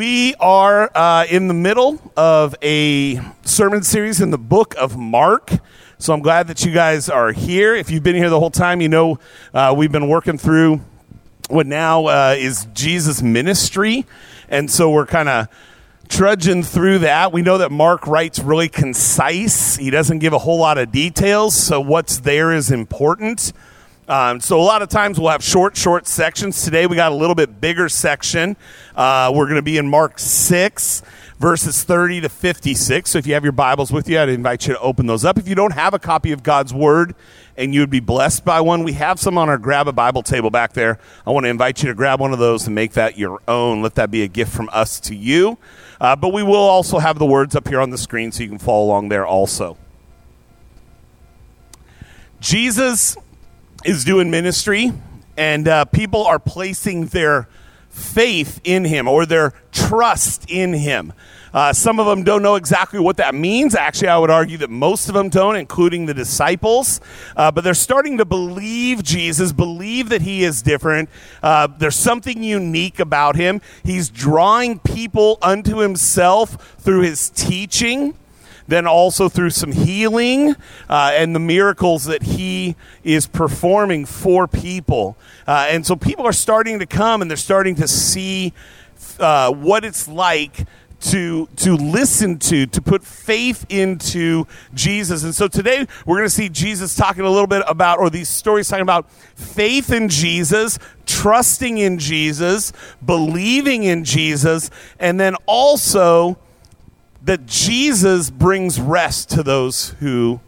We are uh, in the middle of a sermon series in the book of Mark. So I'm glad that you guys are here. If you've been here the whole time, you know uh, we've been working through what now uh, is Jesus' ministry. And so we're kind of trudging through that. We know that Mark writes really concise, he doesn't give a whole lot of details. So what's there is important. Um, so a lot of times we'll have short, short sections. Today we got a little bit bigger section. Uh, we're going to be in Mark 6, verses 30 to 56. So if you have your Bibles with you, I'd invite you to open those up. If you don't have a copy of God's Word and you would be blessed by one, we have some on our Grab a Bible table back there. I want to invite you to grab one of those and make that your own. Let that be a gift from us to you. Uh, but we will also have the words up here on the screen so you can follow along there also. Jesus is doing ministry, and uh, people are placing their faith in him or their trust in him. Uh, some of them don't know exactly what that means. Actually, I would argue that most of them don't, including the disciples. Uh, but they're starting to believe Jesus, believe that he is different. Uh, there's something unique about him. He's drawing people unto himself through his teaching then also through some healing uh, and the miracles that he is performing for people. Uh, and so people are starting to come and they're starting to see uh, what it's like to to listen to to put faith into Jesus. And so today we're going to see Jesus talking a little bit about or these stories talking about faith in Jesus, trusting in Jesus, believing in Jesus, and then also that Jesus brings rest to those who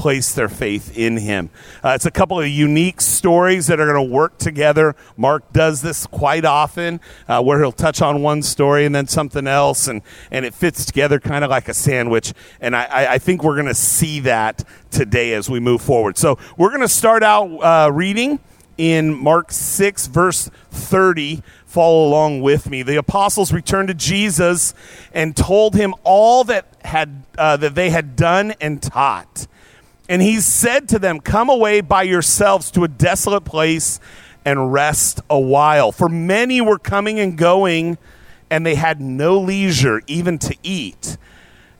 place their faith in him. Uh, it's a couple of unique stories that are going to work together. Mark does this quite often, uh, where he'll touch on one story and then something else, and, and it fits together kind of like a sandwich. And I, I think we're going to see that today as we move forward. So we're going to start out uh, reading in Mark 6, verse 30 follow along with me. The apostles returned to Jesus and told him all that had uh, that they had done and taught. And he said to them, "Come away by yourselves to a desolate place and rest a while." For many were coming and going, and they had no leisure even to eat.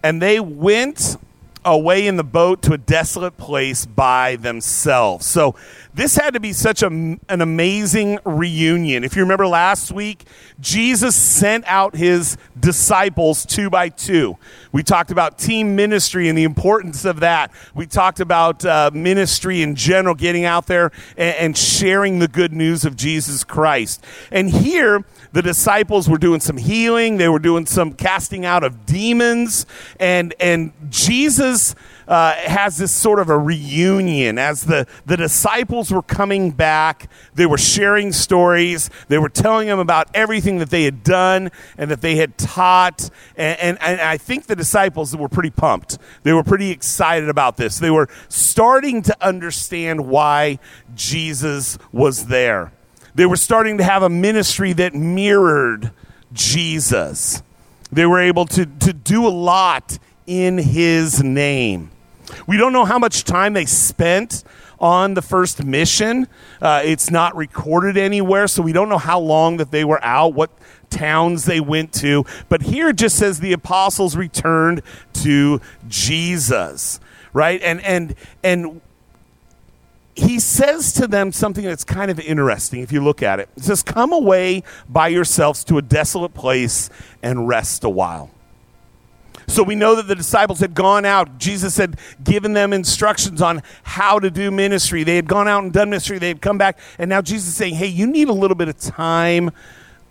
And they went away in the boat to a desolate place by themselves. So this had to be such a, an amazing reunion. If you remember last week, Jesus sent out his disciples two by two. We talked about team ministry and the importance of that. We talked about uh, ministry in general, getting out there and, and sharing the good news of Jesus Christ. And here, the disciples were doing some healing, they were doing some casting out of demons, and, and Jesus uh, has this sort of a reunion. As the, the disciples were coming back, they were sharing stories, they were telling them about everything that they had done and that they had taught. And, and, and I think the disciples were pretty pumped. They were pretty excited about this. They were starting to understand why Jesus was there. They were starting to have a ministry that mirrored Jesus. They were able to, to do a lot in his name. We don't know how much time they spent on the first mission. Uh, it's not recorded anywhere, so we don't know how long that they were out, what towns they went to. But here it just says the apostles returned to Jesus, right? And and and he says to them something that's kind of interesting if you look at it. He says, Come away by yourselves to a desolate place and rest a while. So we know that the disciples had gone out. Jesus had given them instructions on how to do ministry. They had gone out and done ministry. They had come back. And now Jesus is saying, Hey, you need a little bit of time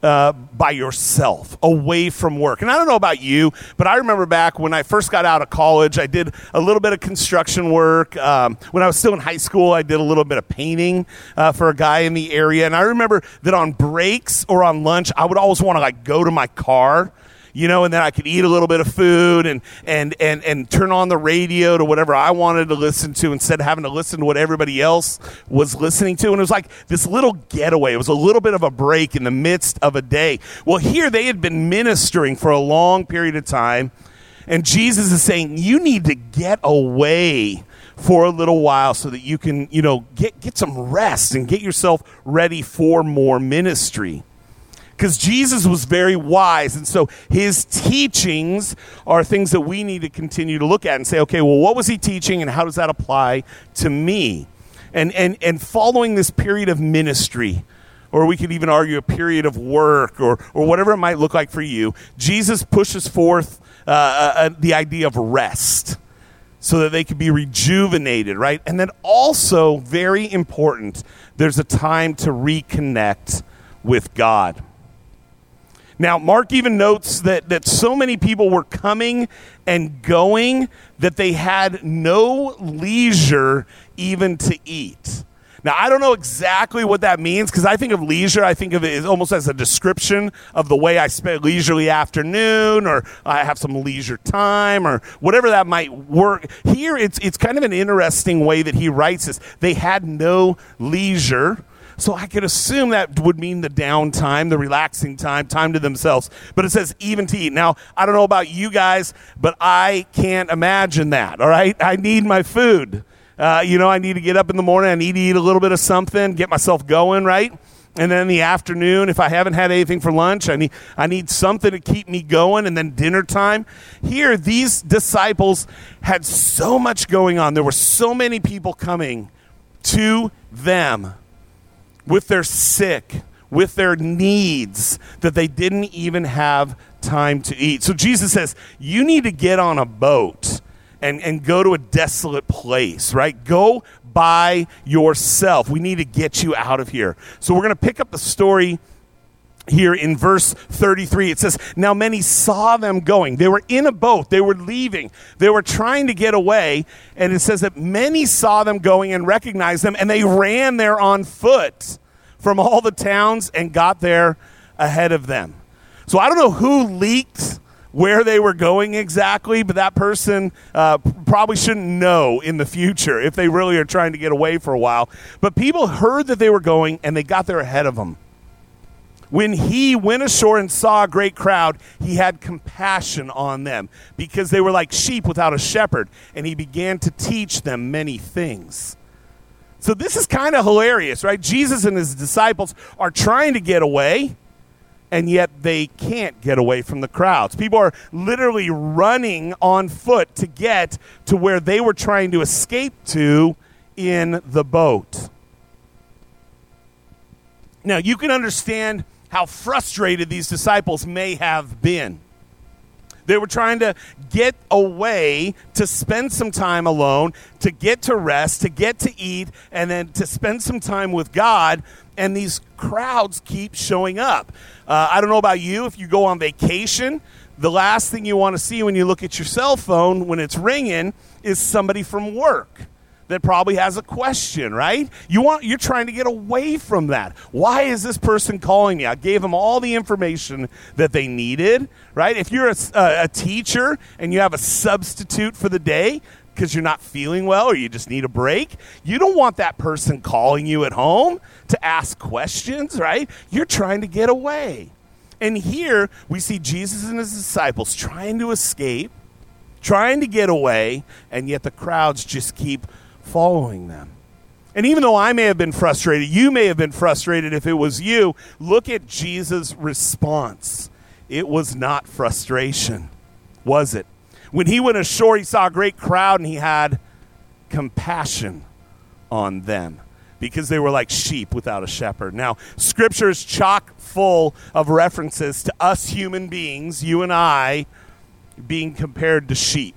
uh, by yourself, away from work. And I don't know about you, but I remember back when I first got out of college, I did a little bit of construction work. Um, when I was still in high school, I did a little bit of painting uh, for a guy in the area. And I remember that on breaks or on lunch, I would always want to like go to my car you know, and then I could eat a little bit of food and, and, and, and turn on the radio to whatever I wanted to listen to instead of having to listen to what everybody else was listening to. And it was like this little getaway. It was a little bit of a break in the midst of a day. Well, here they had been ministering for a long period of time. And Jesus is saying, you need to get away for a little while so that you can, you know, get, get some rest and get yourself ready for more ministry. Because Jesus was very wise. And so his teachings are things that we need to continue to look at and say, okay, well, what was he teaching and how does that apply to me? And, and, and following this period of ministry, or we could even argue a period of work or, or whatever it might look like for you, Jesus pushes forth uh, uh, uh the idea of rest so that they could be rejuvenated, right? And then also, very important, there's a time to reconnect with God. Now, Mark even notes that, that so many people were coming and going that they had no leisure even to eat. Now, I don't know exactly what that means because I think of leisure, I think of it almost as a description of the way I spend leisurely afternoon or I have some leisure time or whatever that might work. Here, it's, it's kind of an interesting way that he writes this. They had no leisure so I could assume that would mean the downtime, the relaxing time, time to themselves. But it says even to eat. Now, I don't know about you guys, but I can't imagine that, all right? I need my food. Uh, you know, I need to get up in the morning. I need to eat a little bit of something, get myself going, right? And then in the afternoon, if I haven't had anything for lunch, I need, I need something to keep me going. And then dinner time. Here, these disciples had so much going on. There were so many people coming to them with their sick, with their needs, that they didn't even have time to eat. So Jesus says, You need to get on a boat and, and go to a desolate place, right? Go by yourself. We need to get you out of here. So we're going to pick up the story here in verse 33 it says now many saw them going they were in a boat they were leaving they were trying to get away and it says that many saw them going and recognized them and they ran there on foot from all the towns and got there ahead of them. So I don't know who leaked where they were going exactly, but that person uh, probably shouldn't know in the future if they really are trying to get away for a while. But people heard that they were going and they got there ahead of them. When he went ashore and saw a great crowd, he had compassion on them because they were like sheep without a shepherd, and he began to teach them many things. So this is kind of hilarious, right? Jesus and his disciples are trying to get away, and yet they can't get away from the crowds. People are literally running on foot to get to where they were trying to escape to in the boat. Now, you can understand how frustrated these disciples may have been. They were trying to get away to spend some time alone, to get to rest, to get to eat, and then to spend some time with God. And these crowds keep showing up. Uh, I don't know about you, if you go on vacation, the last thing you want to see when you look at your cell phone when it's ringing is somebody from work that probably has a question, right? You want you're trying to get away from that. Why is this person calling me? I gave them all the information that they needed, right? If you're a, a, a teacher and you have a substitute for the day because you're not feeling well or you just need a break, you don't want that person calling you at home to ask questions, right? You're trying to get away. And here we see Jesus and his disciples trying to escape, trying to get away, and yet the crowds just keep following them. And even though I may have been frustrated, you may have been frustrated if it was you. Look at Jesus' response. It was not frustration, was it? When he went ashore, he saw a great crowd and he had compassion on them because they were like sheep without a shepherd. Now, scripture is chock full of references to us human beings, you and I, being compared to sheep.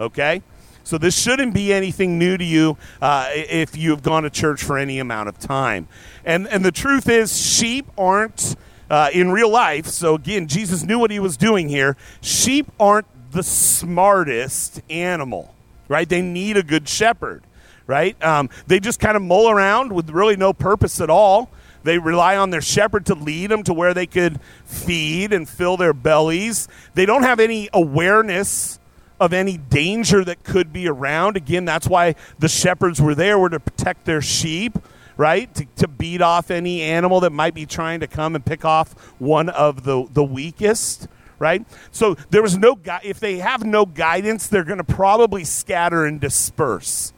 Okay? So this shouldn't be anything new to you uh, if you've gone to church for any amount of time. And and the truth is, sheep aren't uh, in real life. So again, Jesus knew what he was doing here. Sheep aren't the smartest animal, right? They need a good shepherd, right? Um, they just kind of mull around with really no purpose at all. They rely on their shepherd to lead them to where they could feed and fill their bellies. They don't have any awareness of any danger that could be around. Again, that's why the shepherds were there, were to protect their sheep, right? To, to beat off any animal that might be trying to come and pick off one of the, the weakest, right? So there was no, if they have no guidance, they're going to probably scatter and disperse.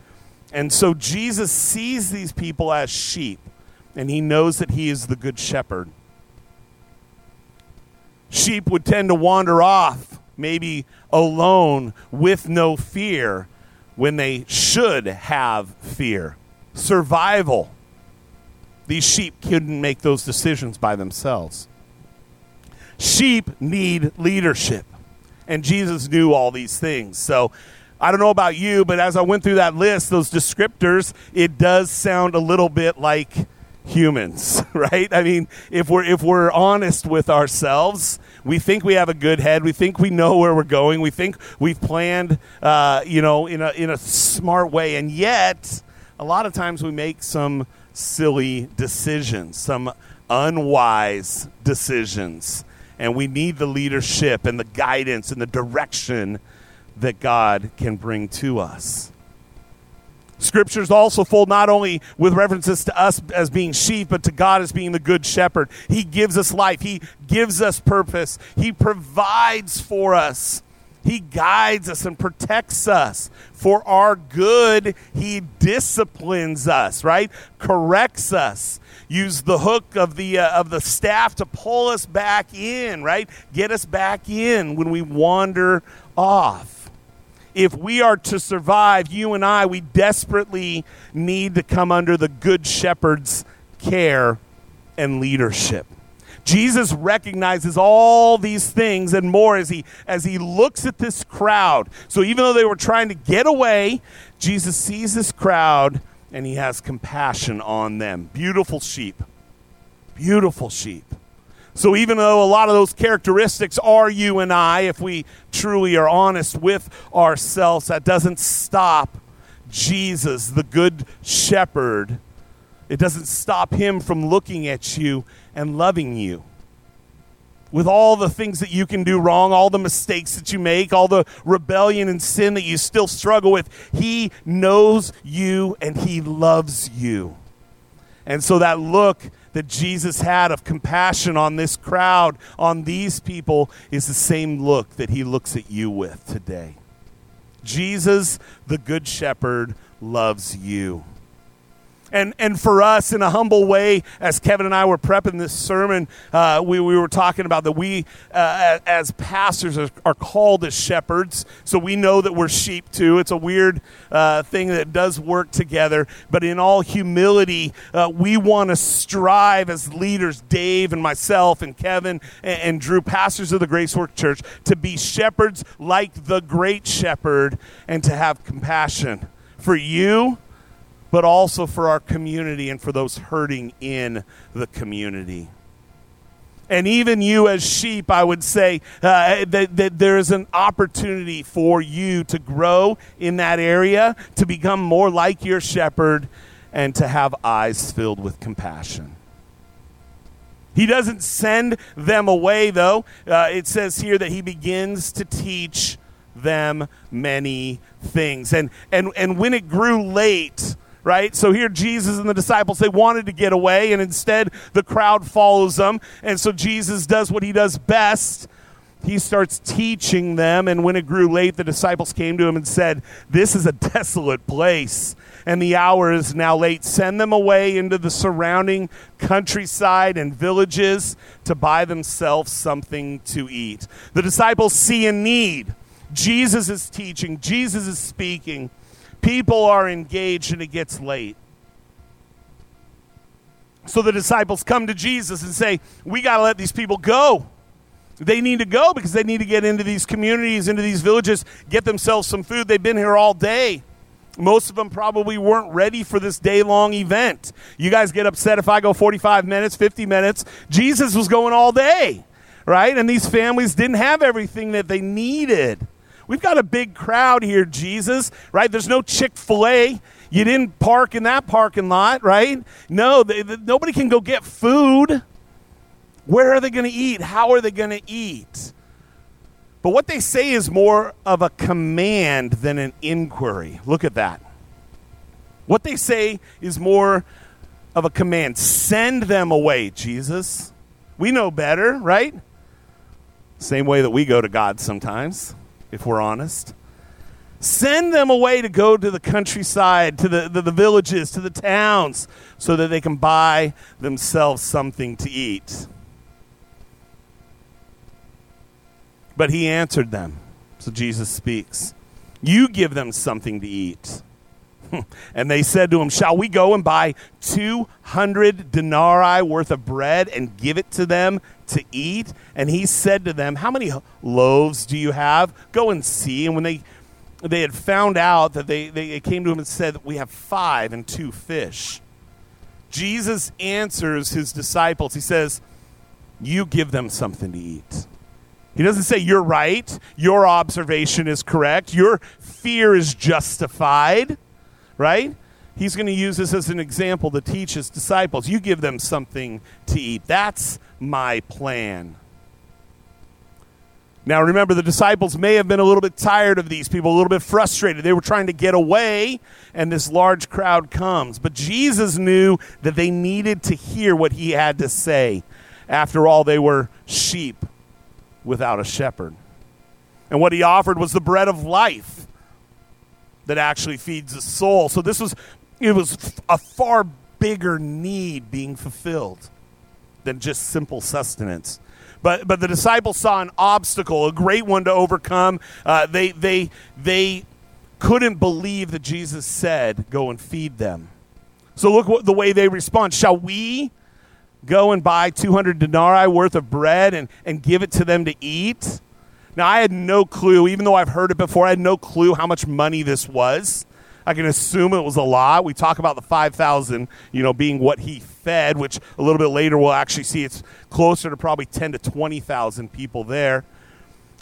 And so Jesus sees these people as sheep, and he knows that he is the good shepherd. Sheep would tend to wander off, maybe alone with no fear, when they should have fear. Survival. These sheep couldn't make those decisions by themselves. Sheep need leadership. And Jesus knew all these things. So I don't know about you, but as I went through that list, those descriptors, it does sound a little bit like humans, right? I mean, if we're if we're honest with ourselves, we think we have a good head. We think we know where we're going. We think we've planned, uh, you know, in a in a smart way, and yet a lot of times we make some silly decisions, some unwise decisions, and we need the leadership and the guidance and the direction that God can bring to us. Scriptures also full not only with references to us as being sheep, but to God as being the good shepherd. He gives us life, He gives us purpose, He provides for us, He guides us and protects us. For our good, He disciplines us, right? Corrects us. Use the hook of the uh, of the staff to pull us back in, right? Get us back in when we wander off if we are to survive, you and I, we desperately need to come under the Good Shepherd's care and leadership. Jesus recognizes all these things and more as he as he looks at this crowd. So even though they were trying to get away, Jesus sees this crowd and he has compassion on them. Beautiful sheep. Beautiful sheep. So, even though a lot of those characteristics are you and I, if we truly are honest with ourselves, that doesn't stop Jesus, the good shepherd. It doesn't stop him from looking at you and loving you. With all the things that you can do wrong, all the mistakes that you make, all the rebellion and sin that you still struggle with, he knows you and he loves you. And so that look that Jesus had of compassion on this crowd, on these people, is the same look that he looks at you with today. Jesus, the Good Shepherd, loves you. And, and for us, in a humble way, as Kevin and I were prepping this sermon, uh, we, we were talking about that we, uh, as pastors, are, are, called as shepherds. So we know that we're sheep too. It's a weird uh, thing that does work together. But in all humility, uh, we want to strive as leaders, Dave and myself and Kevin and, and Drew, pastors of the Grace Work Church, to be shepherds like the great shepherd and to have compassion for you but also for our community and for those hurting in the community. And even you, as sheep, I would say uh, that, that there is an opportunity for you to grow in that area, to become more like your shepherd, and to have eyes filled with compassion. He doesn't send them away, though. Uh, it says here that he begins to teach them many things. And, and, and when it grew late, right? So here Jesus and the disciples, they wanted to get away, and instead the crowd follows them. And so Jesus does what he does best. He starts teaching them, and when it grew late, the disciples came to him and said, This is a desolate place, and the hour is now late. Send them away into the surrounding countryside and villages to buy themselves something to eat. The disciples see a need. Jesus is teaching, Jesus is speaking people are engaged and it gets late. So the disciples come to Jesus and say, We got to let these people go. They need to go because they need to get into these communities, into these villages, get themselves some food. They've been here all day. Most of them probably weren't ready for this day long event. You guys get upset if I go 45 minutes, 50 minutes. Jesus was going all day, right? And these families didn't have everything that they needed. We've got a big crowd here, Jesus, right? There's no Chick fil A. You didn't park in that parking lot, right? No, they, they, nobody can go get food. Where are they going to eat? How are they going to eat? But what they say is more of a command than an inquiry. Look at that. What they say is more of a command. Send them away, Jesus. We know better, right? Same way that we go to God sometimes if we're honest. Send them away to go to the countryside, to the, the, the, villages, to the towns, so that they can buy themselves something to eat. But he answered them. So Jesus speaks. You give them something to eat. and they said to him, Shall we go and buy 200 denarii worth of bread and give it to them to eat? And he said to them, How many loaves do you have? Go and see. And when they they had found out that they, they came to him and said, We have five and two fish. Jesus answers his disciples. He says, You give them something to eat. He doesn't say, You're right. Your observation is correct. Your fear is justified right? He's going to use this as an example to teach his disciples. You give them something to eat. That's my plan. Now, remember, the disciples may have been a little bit tired of these people, a little bit frustrated. They were trying to get away, and this large crowd comes. But Jesus knew that they needed to hear what he had to say. After all, they were sheep without a shepherd. And what he offered was the bread of life that actually feeds the soul. So this was it was a far bigger need being fulfilled than just simple sustenance. But but the disciples saw an obstacle, a great one to overcome. Uh, they they they couldn't believe that Jesus said, "Go and feed them." So look what the way they respond. Shall we go and buy 200 denarii worth of bread and, and give it to them to eat? Now, I had no clue, even though I've heard it before, I had no clue how much money this was. I can assume it was a lot. We talk about the 5,000, you know, being what he fed, which a little bit later we'll actually see it's closer to probably 10 to 20,000 people there.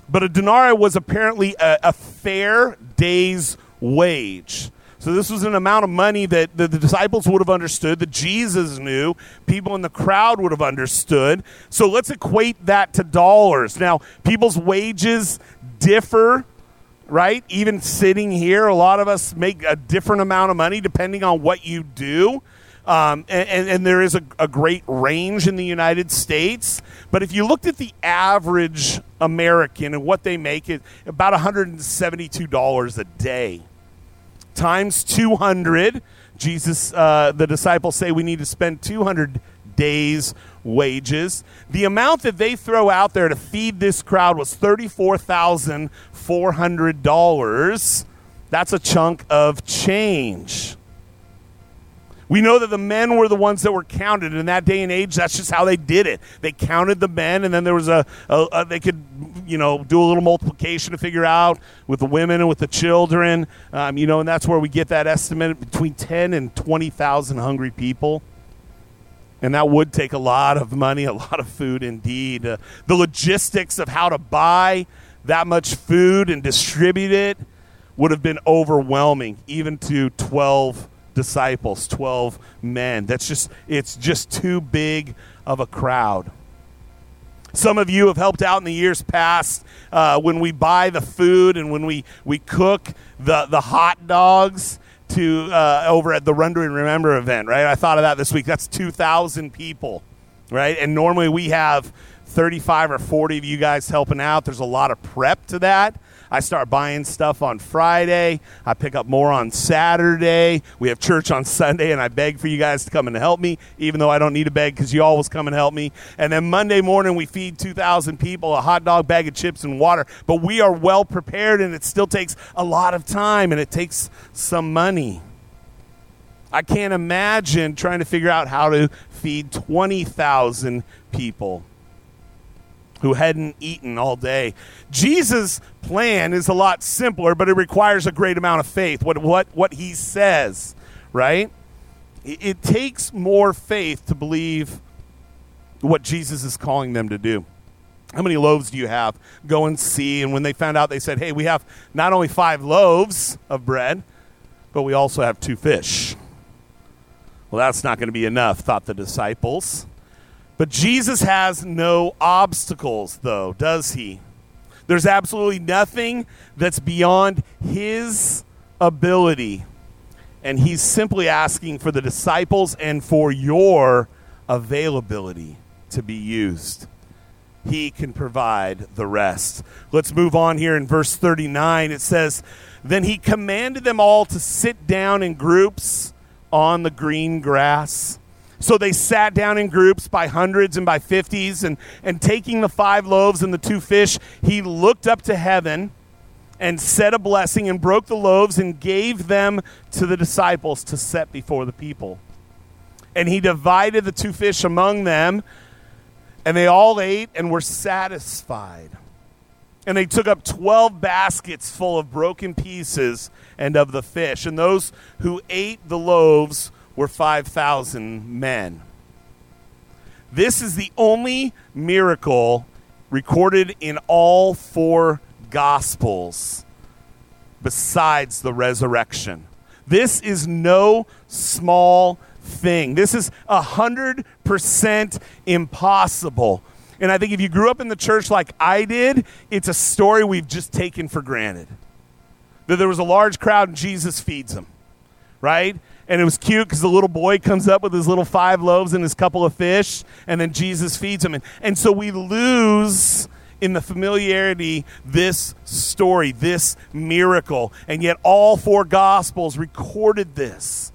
But a denarii was apparently a, a fair day's wage. So this was an amount of money that the, the, disciples would have understood, that Jesus knew, people in the crowd would have understood. So let's equate that to dollars. Now, people's wages differ, right? Even sitting here, a lot of us make a different amount of money depending on what you do. Um, and, and, and, there is a, a great range in the United States. But if you looked at the average American and what they make, it about $172 a day times 200. Jesus, uh, the disciples say we need to spend 200 days' wages. The amount that they throw out there to feed this crowd was $34,400. That's a chunk of change. We know that the men were the ones that were counted in that day and age. That's just how they did it. They counted the men, and then there was a, a, a, they could, you know, do a little multiplication to figure out with the women and with the children, um, you know, and that's where we get that estimate between ten and twenty thousand hungry people. And that would take a lot of money, a lot of food indeed. Uh, the logistics of how to buy that much food and distribute it would have been overwhelming, even to twelve disciples, 12 men. That's just, it's just too big of a crowd. Some of you have helped out in the years past uh, when we buy the food and when we, we cook the, the hot dogs to uh, over at the Run to Remember event, right? I thought of that this week. That's 2,000 people, right? And normally we have 35 or 40 of you guys helping out. There's a lot of prep to that. I start buying stuff on Friday. I pick up more on Saturday. We have church on Sunday, and I beg for you guys to come and help me, even though I don't need to beg because you always come and help me. And then Monday morning, we feed 2,000 people a hot dog, bag of chips, and water. But we are well prepared, and it still takes a lot of time, and it takes some money. I can't imagine trying to figure out how to feed 20,000 people who hadn't eaten all day. Jesus' plan is a lot simpler, but it requires a great amount of faith. What what what he says, right? It, it takes more faith to believe what Jesus is calling them to do. How many loaves do you have? Go and see. And when they found out, they said, Hey, we have not only five loaves of bread, but we also have two fish. Well, that's not going to be enough, thought the disciples. But Jesus has no obstacles, though, does he? There's absolutely nothing that's beyond his ability. And he's simply asking for the disciples and for your availability to be used. He can provide the rest. Let's move on here in verse 39. It says, Then he commanded them all to sit down in groups on the green grass. So they sat down in groups by hundreds and by fifties, and, and taking the five loaves and the two fish, he looked up to heaven and said a blessing and broke the loaves and gave them to the disciples to set before the people. And he divided the two fish among them, and they all ate and were satisfied. And they took up 12 baskets full of broken pieces and of the fish. And those who ate the loaves were 5,000 men. This is the only miracle recorded in all four Gospels besides the resurrection. This is no small thing. This is 100% impossible. And I think if you grew up in the church like I did, it's a story we've just taken for granted. That there was a large crowd and Jesus feeds them, right? And it was cute because the little boy comes up with his little five loaves and his couple of fish, and then Jesus feeds him. And, and so we lose in the familiarity this story, this miracle. And yet, all four Gospels recorded this.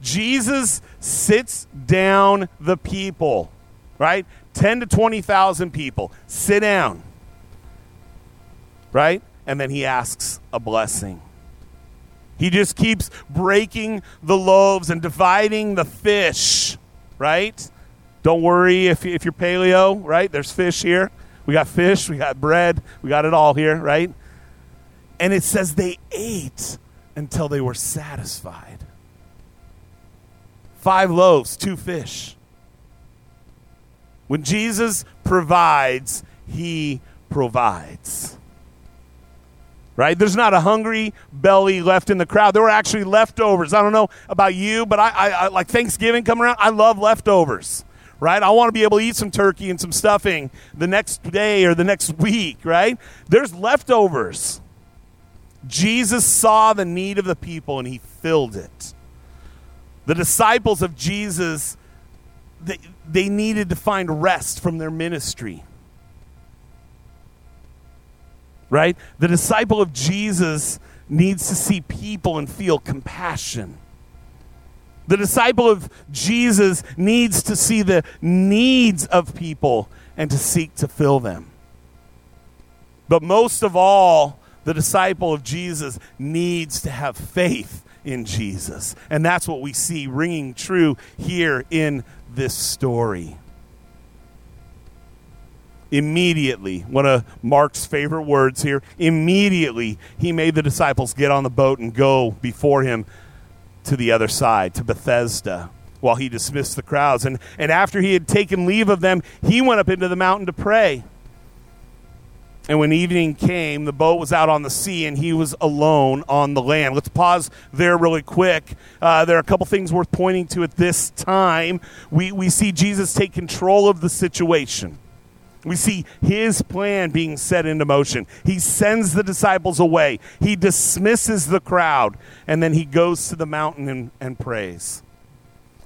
Jesus sits down the people, right? 10 to 20,000 people. Sit down, right? And then he asks a blessing. He just keeps breaking the loaves and dividing the fish, right? Don't worry if, if you're paleo, right? There's fish here. We got fish, we got bread, we got it all here, right? And it says they ate until they were satisfied. Five loaves, two fish. When Jesus provides, he provides. Right? There's not a hungry belly left in the crowd. There were actually leftovers. I don't know about you, but I, I, I like Thanksgiving coming around. I love leftovers right? I want to be able to eat some turkey and some stuffing the next day or the next week, right? There's leftovers. Jesus saw the need of the people and he filled it. The disciples of Jesus, they, they needed to find rest from their ministry. Right? The disciple of Jesus needs to see people and feel compassion. The disciple of Jesus needs to see the needs of people and to seek to fill them. But most of all, the disciple of Jesus needs to have faith in Jesus. And that's what we see ringing true here in this story. Immediately, one of Mark's favorite words here, immediately he made the disciples get on the boat and go before him to the other side, to Bethsaida, while he dismissed the crowds. And, and after he had taken leave of them, he went up into the mountain to pray. And when evening came, the boat was out on the sea and he was alone on the land. Let's pause there really quick. Uh, there are a couple things worth pointing to at this time. We, we see Jesus take control of the situation. We see his plan being set into motion. He sends the disciples away, he dismisses the crowd, and then he goes to the mountain and, and prays.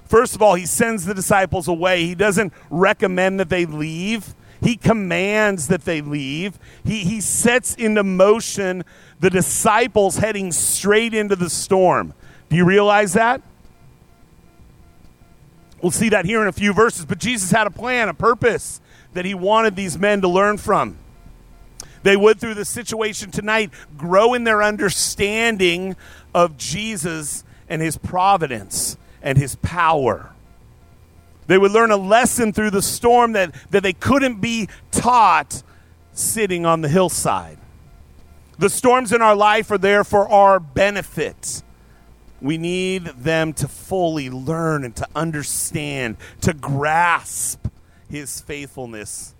First of all, he sends the disciples away. He doesn't recommend that they leave. He commands that they leave. He, he sets into motion the disciples heading straight into the storm. Do you realize that? We'll see that here in a few verses. But Jesus had a plan, a purpose that he wanted these men to learn from. They would, through the situation tonight, grow in their understanding of Jesus and his providence and his power. They would learn a lesson through the storm that, that they couldn't be taught sitting on the hillside. The storms in our life are there for our benefit. We need them to fully learn and to understand, to grasp his faithfulness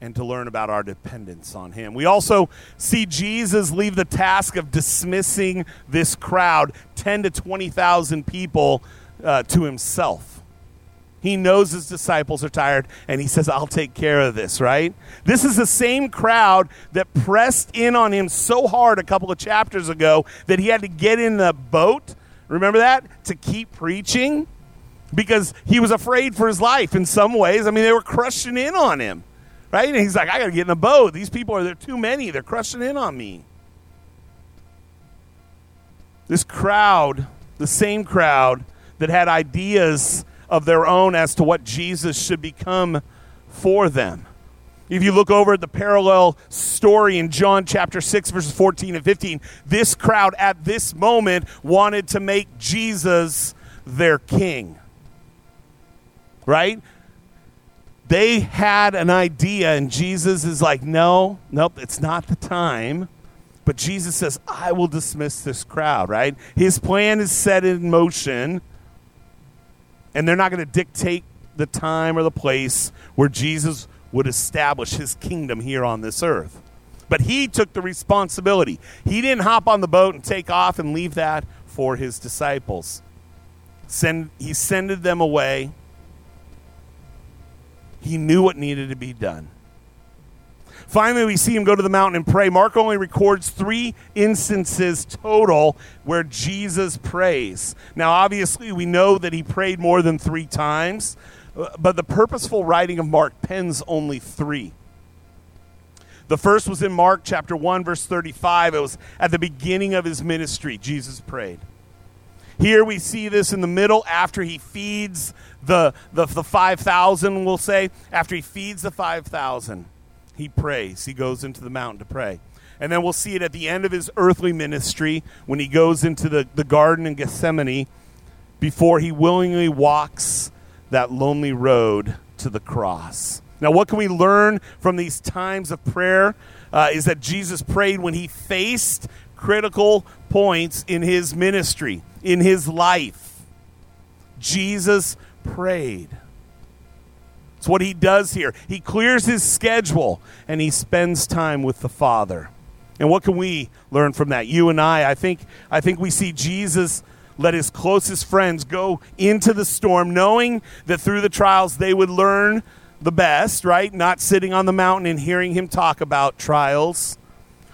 and to learn about our dependence on him. We also see Jesus leave the task of dismissing this crowd, 10 to 20,000 people, uh, to himself. He knows his disciples are tired, and he says, I'll take care of this, right? This is the same crowd that pressed in on him so hard a couple of chapters ago that he had to get in the boat. Remember that? To keep preaching because he was afraid for his life in some ways. I mean, they were crushing in on him, right? And he's like, I got to get in a boat. These people are there too many. They're crushing in on me. This crowd, the same crowd that had ideas of their own as to what Jesus should become for them. If you look over at the parallel story in John chapter 6, verses 14 and 15, this crowd at this moment wanted to make Jesus their king. Right? They had an idea, and Jesus is like, no, nope, it's not the time. But Jesus says, I will dismiss this crowd, right? His plan is set in motion, and they're not going to dictate the time or the place where Jesus would establish his kingdom here on this earth. But he took the responsibility. He didn't hop on the boat and take off and leave that for his disciples. Send, he sended them away. He knew what needed to be done. Finally, we see him go to the mountain and pray. Mark only records three instances total where Jesus prays. Now, obviously, we know that he prayed more than three times, uh, but the purposeful writing of Mark pens only three. The first was in Mark chapter 1, verse 35. It was at the beginning of his ministry, Jesus prayed. Here we see this in the middle after he feeds the, the, the 5,000, we'll say. After he feeds the 5,000, he prays. He goes into the mountain to pray. And then we'll see it at the end of his earthly ministry when he goes into the, the garden in Gethsemane before he willingly walks that lonely road to the cross. Now, what can we learn from these times of prayer? Uh, is that Jesus prayed when he faced critical points in his ministry, in his life. Jesus prayed. It's what he does here. He clears his schedule and he spends time with the Father. And what can we learn from that? You and I, I think I think we see Jesus let his closest friends go into the storm, knowing that through the trials they would learn the best, right? Not sitting on the mountain and hearing him talk about trials.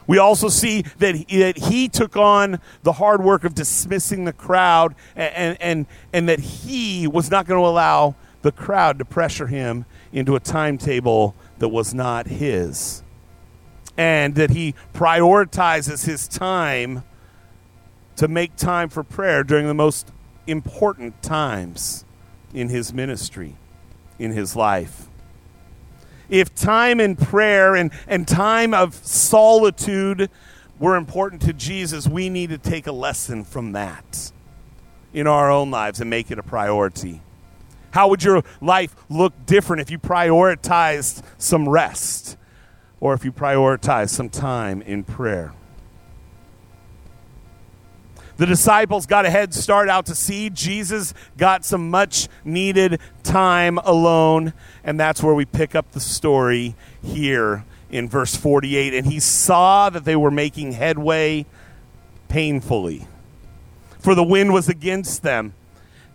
We also see that he, that he took on the hard work of dismissing the crowd and, and, and that he was not going to allow the crowd to pressure him into a timetable that was not his. And that he prioritizes his time to make time for prayer during the most important times in his ministry, in his life. If time in prayer and, and time of solitude were important to Jesus, we need to take a lesson from that in our own lives and make it a priority. How would your life look different if you prioritized some rest or if you prioritized some time in prayer? The disciples got a head start out to sea. Jesus got some much needed time alone. And that's where we pick up the story here in verse 48. And he saw that they were making headway painfully, for the wind was against them.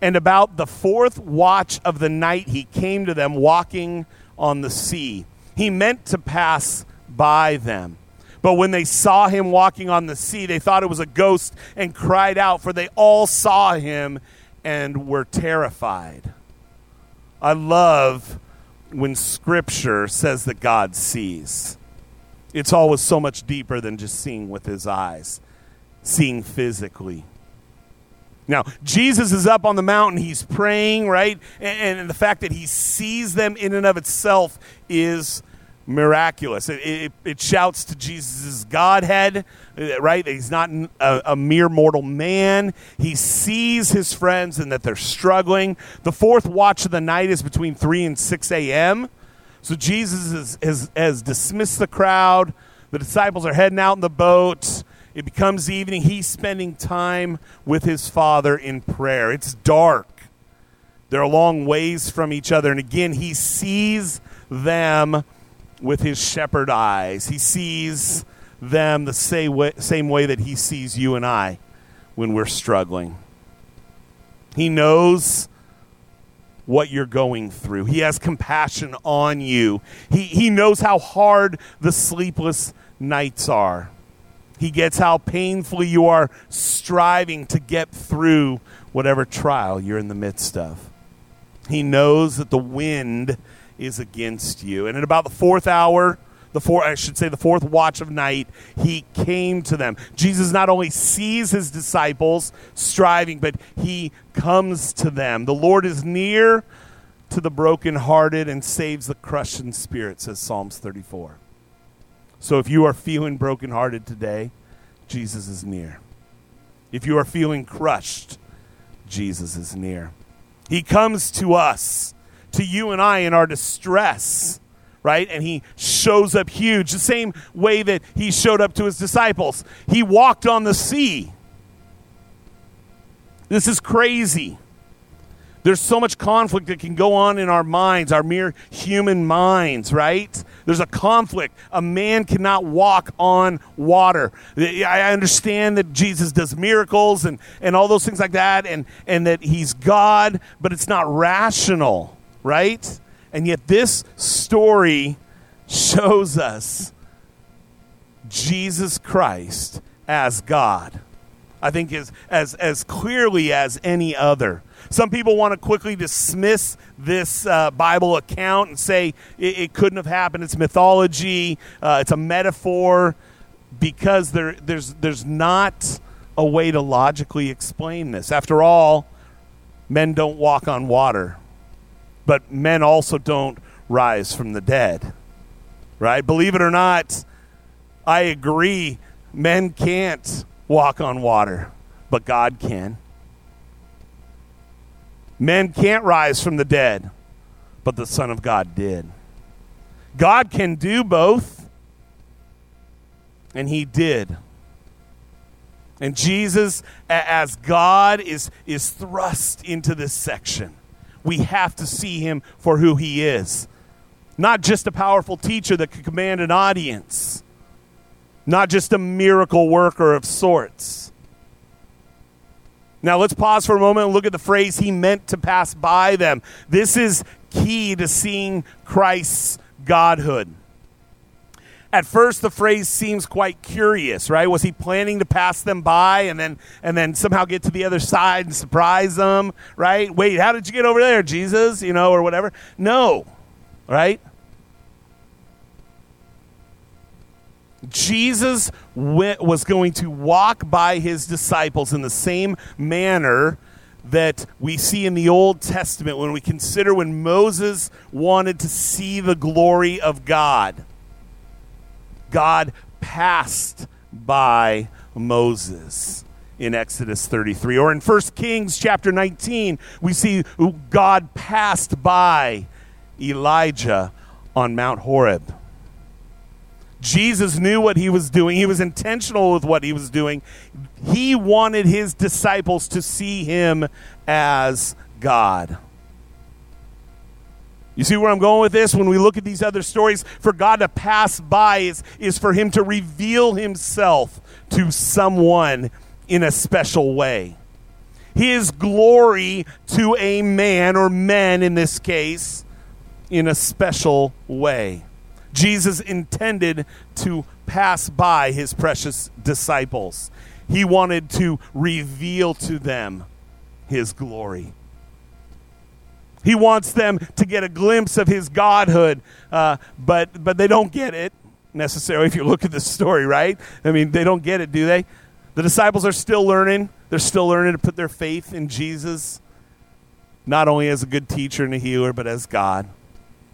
And about the fourth watch of the night, he came to them walking on the sea. He meant to pass by them. But when they saw him walking on the sea, they thought it was a ghost and cried out, for they all saw him and were terrified. I love when scripture says that God sees. It's always so much deeper than just seeing with his eyes, seeing physically. Now, Jesus is up on the mountain. He's praying, right? And, and, the fact that he sees them in and of itself is miraculous. It, it, it shouts to Jesus' Godhead, uh, right? He's not a, a, mere mortal man. He sees his friends and that they're struggling. The fourth watch of the night is between 3 and 6 a.m. So Jesus is, has, has dismissed the crowd. The disciples are heading out in the boat. It becomes evening. He's spending time with his Father in prayer. It's dark. They're a long ways from each other. And again, he sees them with his shepherd eyes. He sees them the same way, same way that he sees you and I when we're struggling. He knows what you're going through. He has compassion on you. He, he knows how hard the sleepless nights are. He gets how painfully you are striving to get through whatever trial you're in the midst of. He knows that the wind is against you. And at about the fourth hour, the four I should say the fourth watch of night, he came to them. Jesus not only sees his disciples striving, but he comes to them. The Lord is near to the brokenhearted and saves the crushed in spirit, says Psalms 34. So if you are feeling brokenhearted today, Jesus is near. If you are feeling crushed, Jesus is near. He comes to us, to you and I in our distress right? And he shows up huge, the same way that he showed up to his disciples. He walked on the sea. This is crazy. There's so much conflict that can go on in our minds, our mere human minds, right? There's a conflict. A man cannot walk on water. I understand that Jesus does miracles and, and all those things like that, and, and that he's God, but it's not rational, right? And yet, this story shows us Jesus Christ as God. I think as, as, as clearly as any other. Some people want to quickly dismiss this uh, Bible account and say it, it, couldn't have happened. It's mythology, uh, it's a metaphor, because there, there's, there's not a way to logically explain this. After all, men don't walk on water but men also don't rise from the dead. Right? Believe it or not, I agree, men can't walk on water, but God can. Men can't rise from the dead, but the Son of God did. God can do both, and He did. And Jesus, as God, is, is thrust into this section we have to see him for who he is. Not just a powerful teacher that could command an audience, not just a miracle worker of sorts. Now, let's pause for a moment and look at the phrase he meant to pass by them. This is key to seeing Christ's godhood at first the phrase seems quite curious, right? Was he planning to pass them by and then and then somehow get to the other side and surprise them, right? Wait, how did you get over there, Jesus? You know, or whatever. No, right? Jesus went, was going to walk by his disciples in the same manner that we see in the Old Testament when we consider when Moses wanted to see the glory of God God passed by Moses in Exodus 33. Or in 1 Kings chapter 19, we see God passed by Elijah on Mount Horeb. Jesus knew what he was doing. He was intentional with what he was doing. He wanted his disciples to see him as God. You see where I'm going with this? When we look at these other stories, for God to pass by is, is for Him to reveal Himself to someone in a special way. His glory to a man, or men in this case, in a special way. Jesus intended to pass by His precious disciples, He wanted to reveal to them His glory. He wants them to get a glimpse of his godhood, uh, but but they don't get it necessarily. If you look at the story, right? I mean, they don't get it, do they? The disciples are still learning. They're still learning to put their faith in Jesus, not only as a good teacher and a healer, but as God.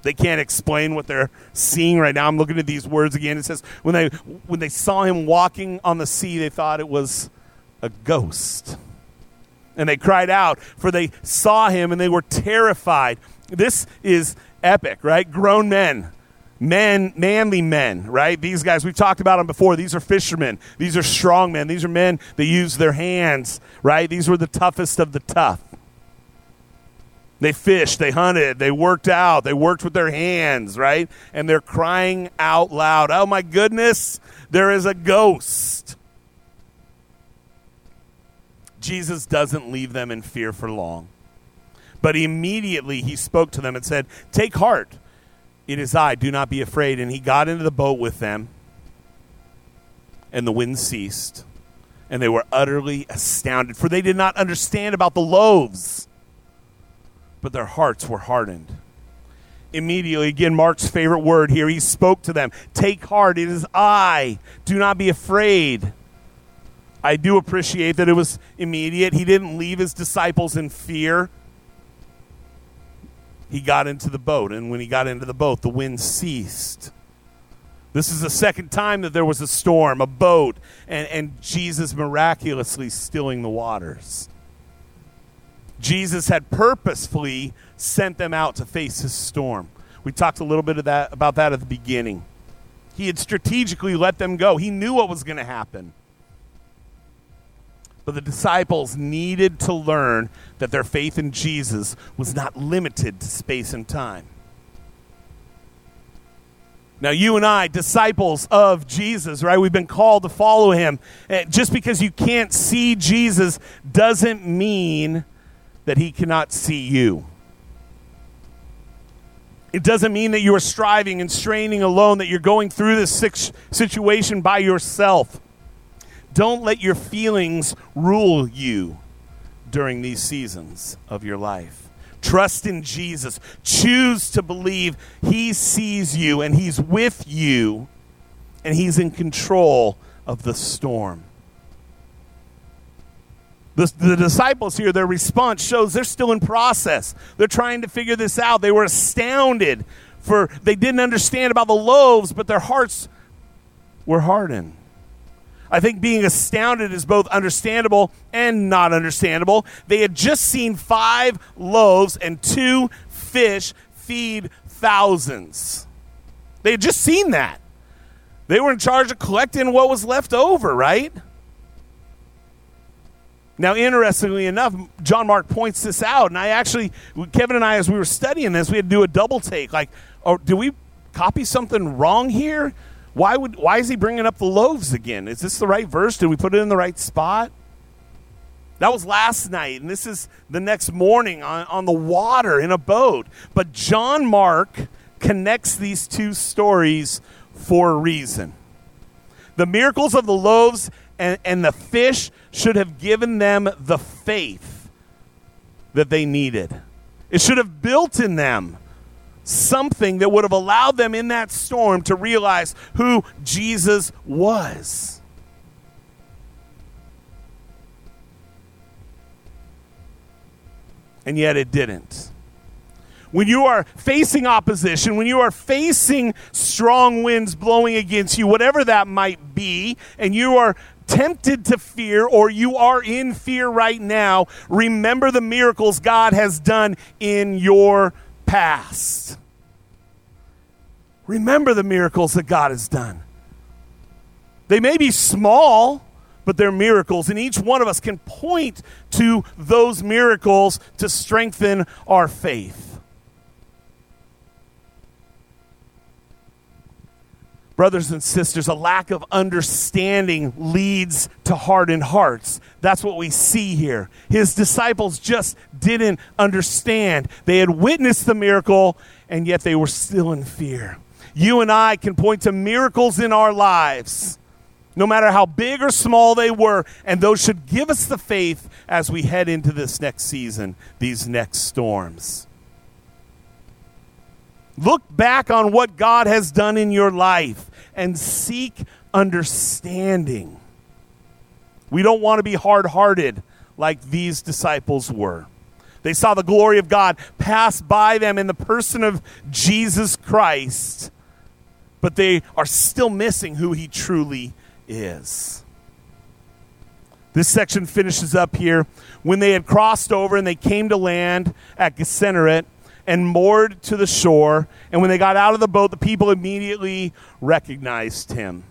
They can't explain what they're seeing right now. I'm looking at these words again. It says when they when they saw him walking on the sea, they thought it was a ghost and they cried out, for they saw him and they were terrified. This is epic, right? Grown men, men, manly men, right? These guys, we've talked about them before. These are fishermen. These are strong men. These are men that use their hands, right? These were the toughest of the tough. They fished, they hunted, they worked out, they worked with their hands, right? And they're crying out loud, Oh my goodness, there is a ghost. Jesus doesn't leave them in fear for long. But immediately he spoke to them and said, Take heart, it is I, do not be afraid. And he got into the boat with them, and the wind ceased, and they were utterly astounded, for they did not understand about the loaves, but their hearts were hardened. immediately, again, Mark's favorite word here, he spoke to them Take heart, it is I. Do not be afraid. I do appreciate that it was immediate. He didn't leave his disciples in fear. He got into the boat, and when he got into the boat, the wind ceased. This is the second time that there was a storm, a boat, and, and Jesus miraculously stilling the waters. Jesus had purposefully sent them out to face his storm. We talked a little bit of that about that at the beginning. He had strategically let them go. He knew what was going to happen. But the disciples needed to learn that their faith in Jesus was not limited to space and time. Now, you and I, disciples of Jesus, right? We've been called to follow him. Eh, just because you can't see Jesus doesn't mean that he cannot see you. It doesn't mean that you are striving and straining alone, that you're going through this situation by yourself. Don't let your feelings rule you during these seasons of your life. Trust in Jesus. Choose to believe He sees you and He's with you and He's in control of the storm. The, the, disciples here, their response shows they're still in process. They're trying to figure this out. They were astounded for they didn't understand about the loaves, but their hearts were hardened. I think being astounded is both understandable and not understandable. They had just seen five loaves and two fish feed thousands. They had just seen that. They were in charge of collecting what was left over, right? Now, interestingly enough, John Mark points this out, and I actually, Kevin and I, as we were studying this, we had to do a double take. Like, oh, did we copy something wrong here? Why would why is he bringing up the loaves again? Is this the right verse? Did we put it in the right spot? That was last night, and this is the next morning on, on the water in a boat. But John Mark connects these two stories for a reason. The miracles of the loaves and, and the fish should have given them the faith that they needed. It should have built in them something that would have allowed them in that storm to realize who Jesus was. And yet it didn't. When you are facing opposition, when you are facing strong winds blowing against you, whatever that might be, and you are tempted to fear or you are in fear right now, remember the miracles God has done in your past. Remember the miracles that God has done. They may be small, but they're miracles, and each one of us can point to those miracles to strengthen our faith. brothers and sisters, a lack of understanding leads to hardened hearts. That's what we see here. His disciples just didn't understand. They had witnessed the miracle, and yet they were still in fear. You and I can point to miracles in our lives, no matter how big or small they were, and those should give us the faith as we head into this next season, these next storms. Look back on what God has done in your life and seek understanding. We don't want to be hard hearted like these disciples were. They saw the glory of God pass by them in the person of Jesus Christ, but they are still missing who he truly is. This section finishes up here. When they had crossed over and they came to land at Gennesaret, and moored to the shore. And when they got out of the boat, the people immediately recognized him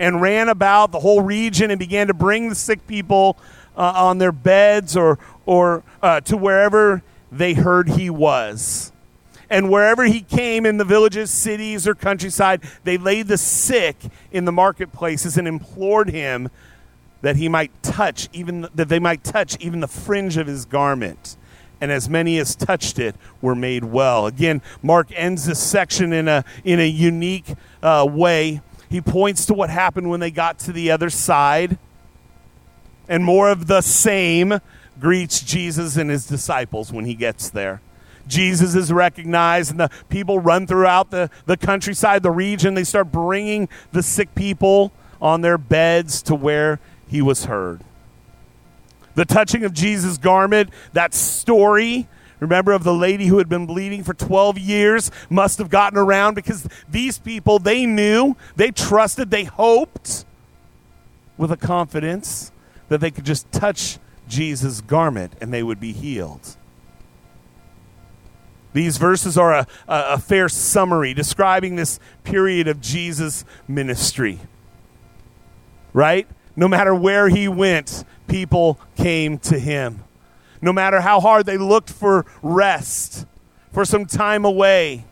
and ran about the whole region and began to bring the sick people uh, on their beds or, or uh, to wherever they heard he was. And wherever he came in the villages, cities, or countryside, they laid the sick in the marketplaces and implored him that he might touch even that they might touch even the fringe of his garment and as many as touched it were made well. Again, Mark ends this section in a, in a unique uh, way. He points to what happened when they got to the other side, and more of the same greets Jesus and his disciples when he gets there. Jesus is recognized, and the people run throughout the, the countryside, the region. They start bringing the sick people on their beds to where he was heard. The touching of Jesus' garment, that story, remember, of the lady who had been bleeding for 12 years, must have gotten around because these people, they knew, they trusted, they hoped with a confidence that they could just touch Jesus' garment and they would be healed. These verses are a, a, a fair summary describing this period of Jesus' ministry. Right? No matter where he went, people came to him. No matter how hard they looked for rest, for some time away,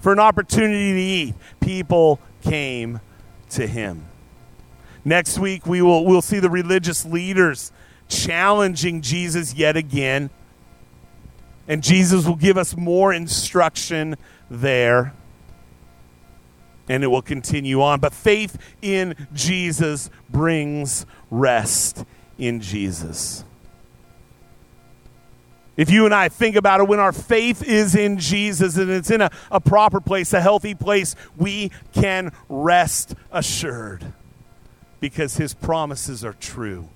for an opportunity to eat, people came to him. Next week we will we'll see the religious leaders challenging Jesus yet again. And Jesus will give us more instruction there. And it will continue on. But faith in Jesus brings rest in Jesus. If you and I think about it, when our faith is in Jesus and it's in a, a proper place, a healthy place, we can rest assured because his promises are true